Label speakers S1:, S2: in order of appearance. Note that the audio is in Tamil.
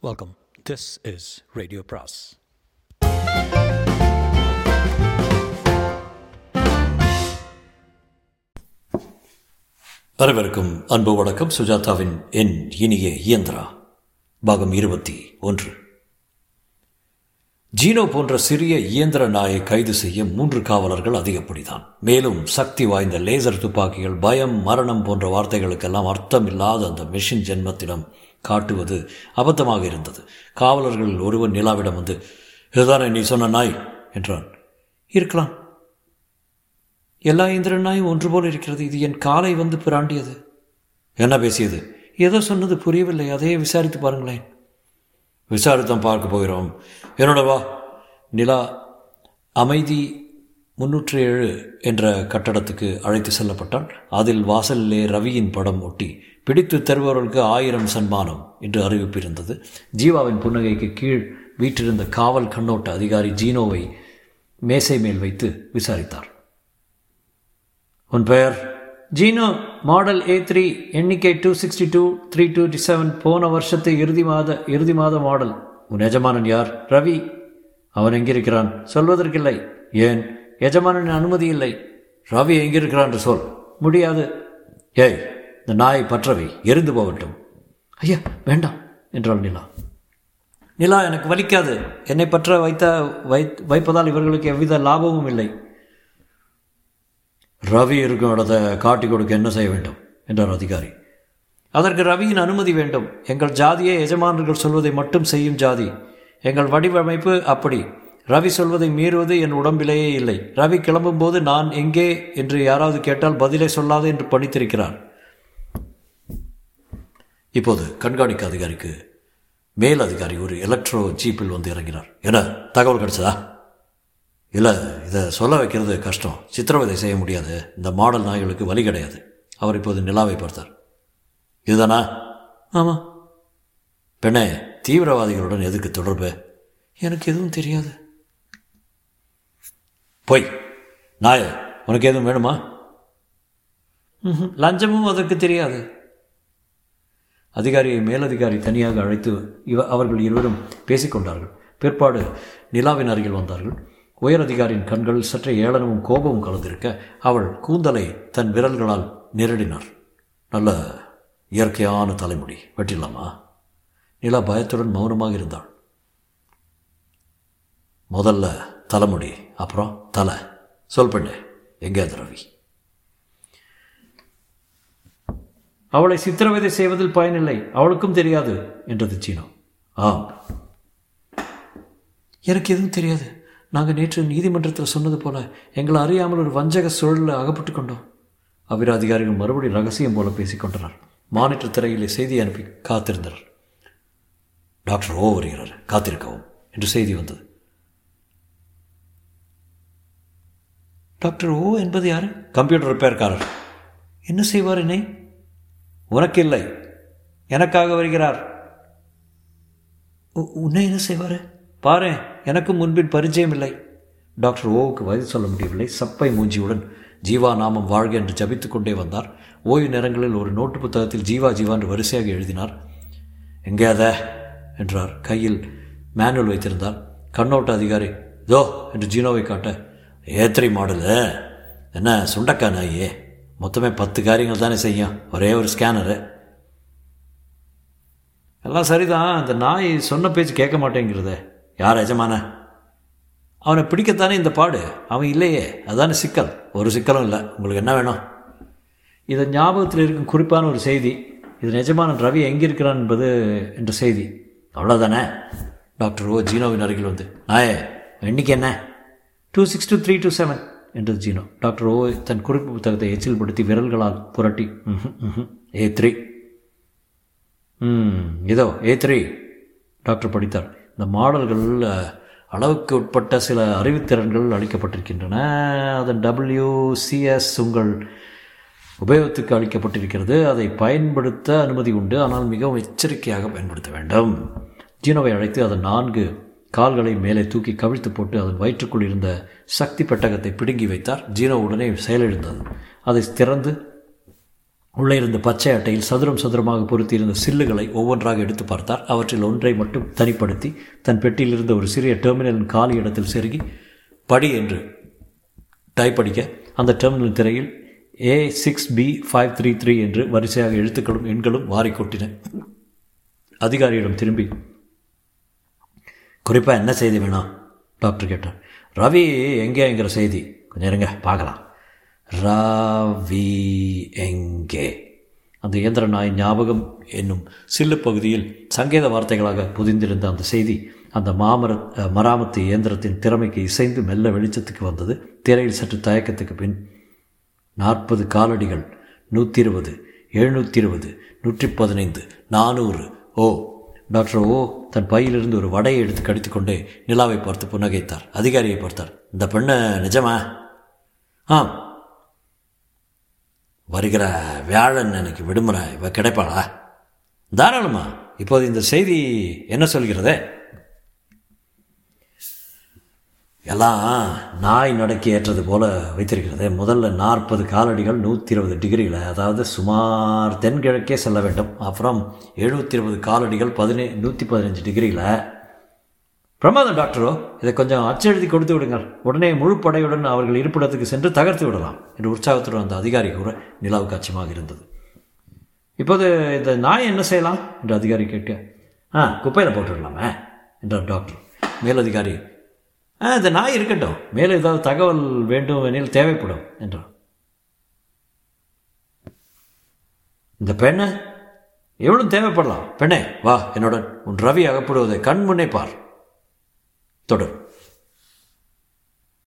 S1: வெல்கம் திஸ் இஸ் ரேடியோ பிராஸ்
S2: வரவிருக்கும் அன்பு வணக்கம். சுஜாதாவின் என் இனிய இயந்திரா. பாகம் இருபத்தி ஒன்று. ஜீனோ போன்ற சிறிய இயந்திர நாயை கைது செய்ய மூன்று காவலர்கள் அதிகப்படிதான். மேலும் சக்தி வாய்ந்த லேசர் துப்பாக்கிகள் பயம் மரணம் போன்ற வார்த்தைகளுக்கெல்லாம் அர்த்தமில்லாத அந்த மெஷின் ஜென்மத்திடம் காட்டுவது அபத்தமாக இருந்தது. காவலர்களில் ஒருவன் நிலாவிடம் வந்து இதுதானே நீ சொன்ன நாய்? என்றான். இருக்கலாம். எல்லா இந்திர நாயும் ஒன்று போல் இருக்கிறது. இது என் காலை வந்து பிராண்டியது. என்ன பேசியது? எதோ சொன்னது புரியவில்லை. அதையே விசாரித்து பாருங்களேன். விசாரித்தம் பார்க்க போகிறோம். என்னோட வா நிலா அமைதி முன்னூற்றி ஏழு என்ற கட்டடத்துக்கு அழைத்து செல்லப்பட்டான். அதில் வாசலிலே ரவியின் படம் ஒட்டி பிடித்து தருபவர்களுக்கு ஆயிரம் சன்மானம் என்று அறிவிப்பு இருந்தது ஜீவாவின் புன்னகைக்கு கீழ் வீற்றிருந்த காவல் கண்ணோட்ட அதிகாரி ஜீனோவை மேசை மேல் வைத்து விசாரித்தார். உன் பெயர்? ஜீனோ மாடல் ஏ த்ரீ எண்ணிக்கை two sixty two three two seven போன வருஷத்து இறுதி மாத இறுதி மாத மாடல். உன் எஜமானன் யார்? ரவி. அவன் எங்கிருக்கிறான்? சொல்வதற்கில்லை. ஏன்? எஜமானன் அனுமதி இல்லை. ரவி எங்கிருக்கிறான் என்று சொல். முடியாது. ஏய் இந்த நாயை பற்றவை எரிந்து போகட்டும். ஐயா வேண்டாம் என்றாள் நிலா. நிலா எனக்கு வலிக்காது. என்னை பற்ற வைத்த வை வைப்பதால் இவர்களுக்கு எவ்வித லாபமும் இல்லை. ரவி இருக்கும் இடத்தை காட்டி கொடுக்க என்ன செய்ய வேண்டும்? என்றார் அதிகாரி. அதற்கு ரவியின் அனுமதி வேண்டும். எங்கள் ஜாதியை எஜமானர்கள் சொல்வதை மட்டும் செய்யும் ஜாதி. எங்கள் வடிவமைப்பு அப்படி. ரவி சொல்வதை மீறுவது என் உடம்பிலேயே இல்லை. ரவி கிளம்பும்போது நான் எங்கே என்று யாராவது கேட்டால் பதிலே சொல்லாது என்று பணித்திருக்கிறார். இப்போது கண்காணிக்க அதிகாரிக்கு மேல் அதிகாரி ஒரு எலக்ட்ரோ ஜீப்பில் வந்து இறங்கினார். என்ன? தகவல் கிடைச்சதா? இல்லை இதை சொல்ல வைக்கிறது கஷ்டம். சித்திரவதை செய்ய முடியாது. இந்த மாடல் நாய்களுக்கு வழி கிடையாது. அவர் இப்போது நிலாவை பார்த்தார். இதுதானா? ஆமாம் பெண்ணே தீவிரவாதிகளுடன் எதுக்கு தொடர்பு? எனக்கு எதுவும் தெரியாது. பொய் நாய உனக்கு எதுவும் வேணுமா? லஞ்சமும் அதற்கு தெரியாது. அதிகாரியை மேலதிகாரி தனியாக அழைத்து இவ அவர்கள் இருவரும் பேசிக்கொண்டார்கள். பிற்பாடு நிலாவின் அருகில் வந்தார்கள். உயர் அதிகாரியின் கண்கள் சற்றே ஏளனமும் கோபமும் கலந்திருக்க அவள் கூந்தலை தன் விரல்களால் நிரடினார். நல்ல இயற்கையான தலைமுடி. வெட்டிடலாமா? நிலா பயத்துடன் மௌனமாக இருந்தாள். முதல்ல தலைமுடி அப்புறம் தலை. சொல் பெண்ணே எங்கே ரவி? அவளை சித்திரவதை செய்வதில் பயனில்லை. அவளுக்கும் தெரியாது என்றது சீனோ ஆம். எனக்கு எதுவும் தெரியாது. நாங்கள் நேற்று நீதிமன்றத்தில் சொன்னது போல எங்களை அறியாமல் ஒரு வஞ்சக சூழலில் அகப்பட்டு கொண்டோம். அவ்விர அதிகாரிகள் மறுபடியும் ரகசியம் போல பேசிக்கொண்டனர் மானிட்டர் திரையிலே செய்தி அனுப்பி காத்திருந்தனர். டாக்டர் ஓ வருகிறார். காத்திருக்கவும் என்று செய்தி வந்தது. டாக்டர் ஓ என்பது யார்? கம்ப்யூட்டர் ரிப்பேர்காரர் என்ன செய்வார் என்னை? உனக்கு இல்லை எனக்காக வருகிறார். உன்னை என்ன செய்வார்? பாரு எனக்கும் முன்பின் பரிச்சயம் இல்லை டாக்டர் ஓவுக்கு பதில் சொல்ல முடியவில்லை. சப்பை மூஞ்சியுடன் ஜீவா நாமம் வாழ்க என்று ஜபித்து கொண்டே வந்தார். ஓய்வு நேரங்களில் ஒரு நோட்டு புத்தகத்தில் ஜீவா ஜீவா என்று வரிசையாக எழுதினார். எங்கே அத? என்றார். கையில் மேனுவல் வைத்திருந்தார். கண்ணோட்ட அதிகாரி தோ என்று ஜீனோவை காட்ட ஏத்திரி மாடலு. என்ன சுண்டக்கா நாயே? மொத்தமே பத்து காரியங்கள் தானே செய்யும். ஒரே ஒரு ஸ்கேனரு. எல்லாம் சரிதான். அந்த நாய் சொன்ன பேச்சு கேட்க மாட்டேங்கிறதே. யார் எஜமான அவனை பிடிக்கத்தானே இந்த பாடு? அவன் இல்லையே. அதான சிக்கல். ஒரு சிக்கலும் இல்லை. உங்களுக்கு என்ன வேணும்? இதை ஞாபகத்தில் இருக்கும் குறிப்பான ஒரு செய்தி. இது நிஜமான ரவி எங்கே இருக்கிறான் என்பது என்ற செய்தி. அவ்வளோதானே டாக்டர் ஓ ஜீனோவின் அருகில் வந்து. நாயே எண்ணிக்கை என்ன? Two six two three two seven என்றது ஜீனோ. டாக்டர் ஓ தன் குறிப்பு புத்தகத்தை எச்சில் படுத்தி விரல்களால் புரட்டி. ஏ த்ரீ ம் இதோ ஏ த்ரீ டாக்டர் படித்தார். இந்த மாடல்கள் அளவுக்கு உட்பட்ட சில அறிவுத்திறன்கள் அளிக்கப்பட்டிருக்கின்றன. அதன் டபிள்யூ சிஎஸ் உங்கள் உபயோகத்துக்கு அளிக்கப்பட்டிருக்கிறது. அதை பயன்படுத்த அனுமதி உண்டு. ஆனால் மிகவும் எச்சரிக்கையாக பயன்படுத்த வேண்டும். ஜீனோவை அழைத்து அதன் நான்கு கால்களை மேலே தூக்கி கவிழ்த்து போட்டு அதன் வயிற்றுக்குள் இருந்த சக்தி பெட்டகத்தை பிடுங்கி வைத்தார். ஜீனோ உடனே செயலிழந்தது. அதை திறந்து உள்ளே இருந்த பச்சை அட்டையில் சதுரம் சதுரமாக பொருத்தியிருந்த சில்லுகளை ஒவ்வொன்றாக எடுத்து பார்த்தார். அவற்றில் ஒன்றை மட்டும் தனிப்படுத்தி தன் பெட்டியில் இருந்த ஒரு சிறிய டெர்மினலின் காலி இடத்தில் செருகி படி என்று டைப் அடிக்க அந்த டெர்மினல் திரையில் A six B five three three என்று வரிசையாக எழுத்துக்களும் எண்களும் வாரி கொட்டின அதிகாரியிடம் திரும்பி குறிப்பாக என்ன செய்தி வேணாம் டாக்டர் கேட்டார். ரவி எங்கேங்கிற செய்தி? கொஞ்சம் இருங்க பார்க்கலாம். ராவி எங்கே? அந்த இயந்திர நாய் ஞாபகம் என்னும் சில்லு பகுதியில் சங்கேத வார்த்தைகளாக புதிந்திருந்த அந்த செய்தி அந்த மாமர மராமத்து இயந்திரத்தின் திறமைக்கு இசைந்து மெல்ல வெளிச்சத்துக்கு வந்தது. திரையில் சற்று தயக்கத்துக்கு பின் நாற்பது காலடிகள் நூற்றி இருபது எழுநூற்றி இருபது நூற்றி பதினைந்து நானூறு ஓ! டாக்டர் ஓ தன் பையிலிருந்து ஒரு வடையை எடுத்து கடித்துக்கொண்டே நிலாவை பார்த்து புன்னகைத்தார். அதிகாரியை பார்த்தார். இந்த பெண்ணை நிஜமா? ஆம். வருகிற வியாழன் எனக்கு விடுமுறை இவ கிடைப்பாளா? தாராளமா இப்போது இந்த செய்தி என்ன சொல்கிறது? எல்லாம் நாய் நடக்கி ஏற்றது போல வைத்திருக்கிறது. முதல்ல நாற்பது காலடிகள் நூற்றி இருபது டிகிரியில் அதாவது சுமார் தென்கிழக்கே செல்ல வேண்டும். அப்புறம் எழுநூற்றி இருபது காலடிகள் பதினே நூற்றி பதினஞ்சு டிகிரியில் பிரமாதம் டாக்டரோ. இதை கொஞ்சம் அச்செழுதி கொடுத்து விடுங்கள். உடனே முழு படையுடன் அவர்கள் இருப்பிடத்துக்கு சென்று தகர்த்து விடலாம் என்று உற்சாகத்துடன் அந்த அதிகாரி கூற நிலாவுக்கு அச்சமாக இருந்தது. இப்போது இந்த நாய் என்ன செய்யலாம்? என்று அதிகாரி கேட்க ஆ குப்பையில் போட்டுடலாமே என்றார் டாக்டர். மேலதிகாரி ஆ இந்த நாய் இருக்கட்டும். மேலே ஏதாவது தகவல் வேண்டும் எனில் தேவைப்படும் என்றார். இந்த பெண்ணை? எவ்வளவு தேவைப்படலாம். பெண்ணே வா என்னுடன் உன் ரவி அகப்படுவதை கண் முன்னே பார். தொடரும்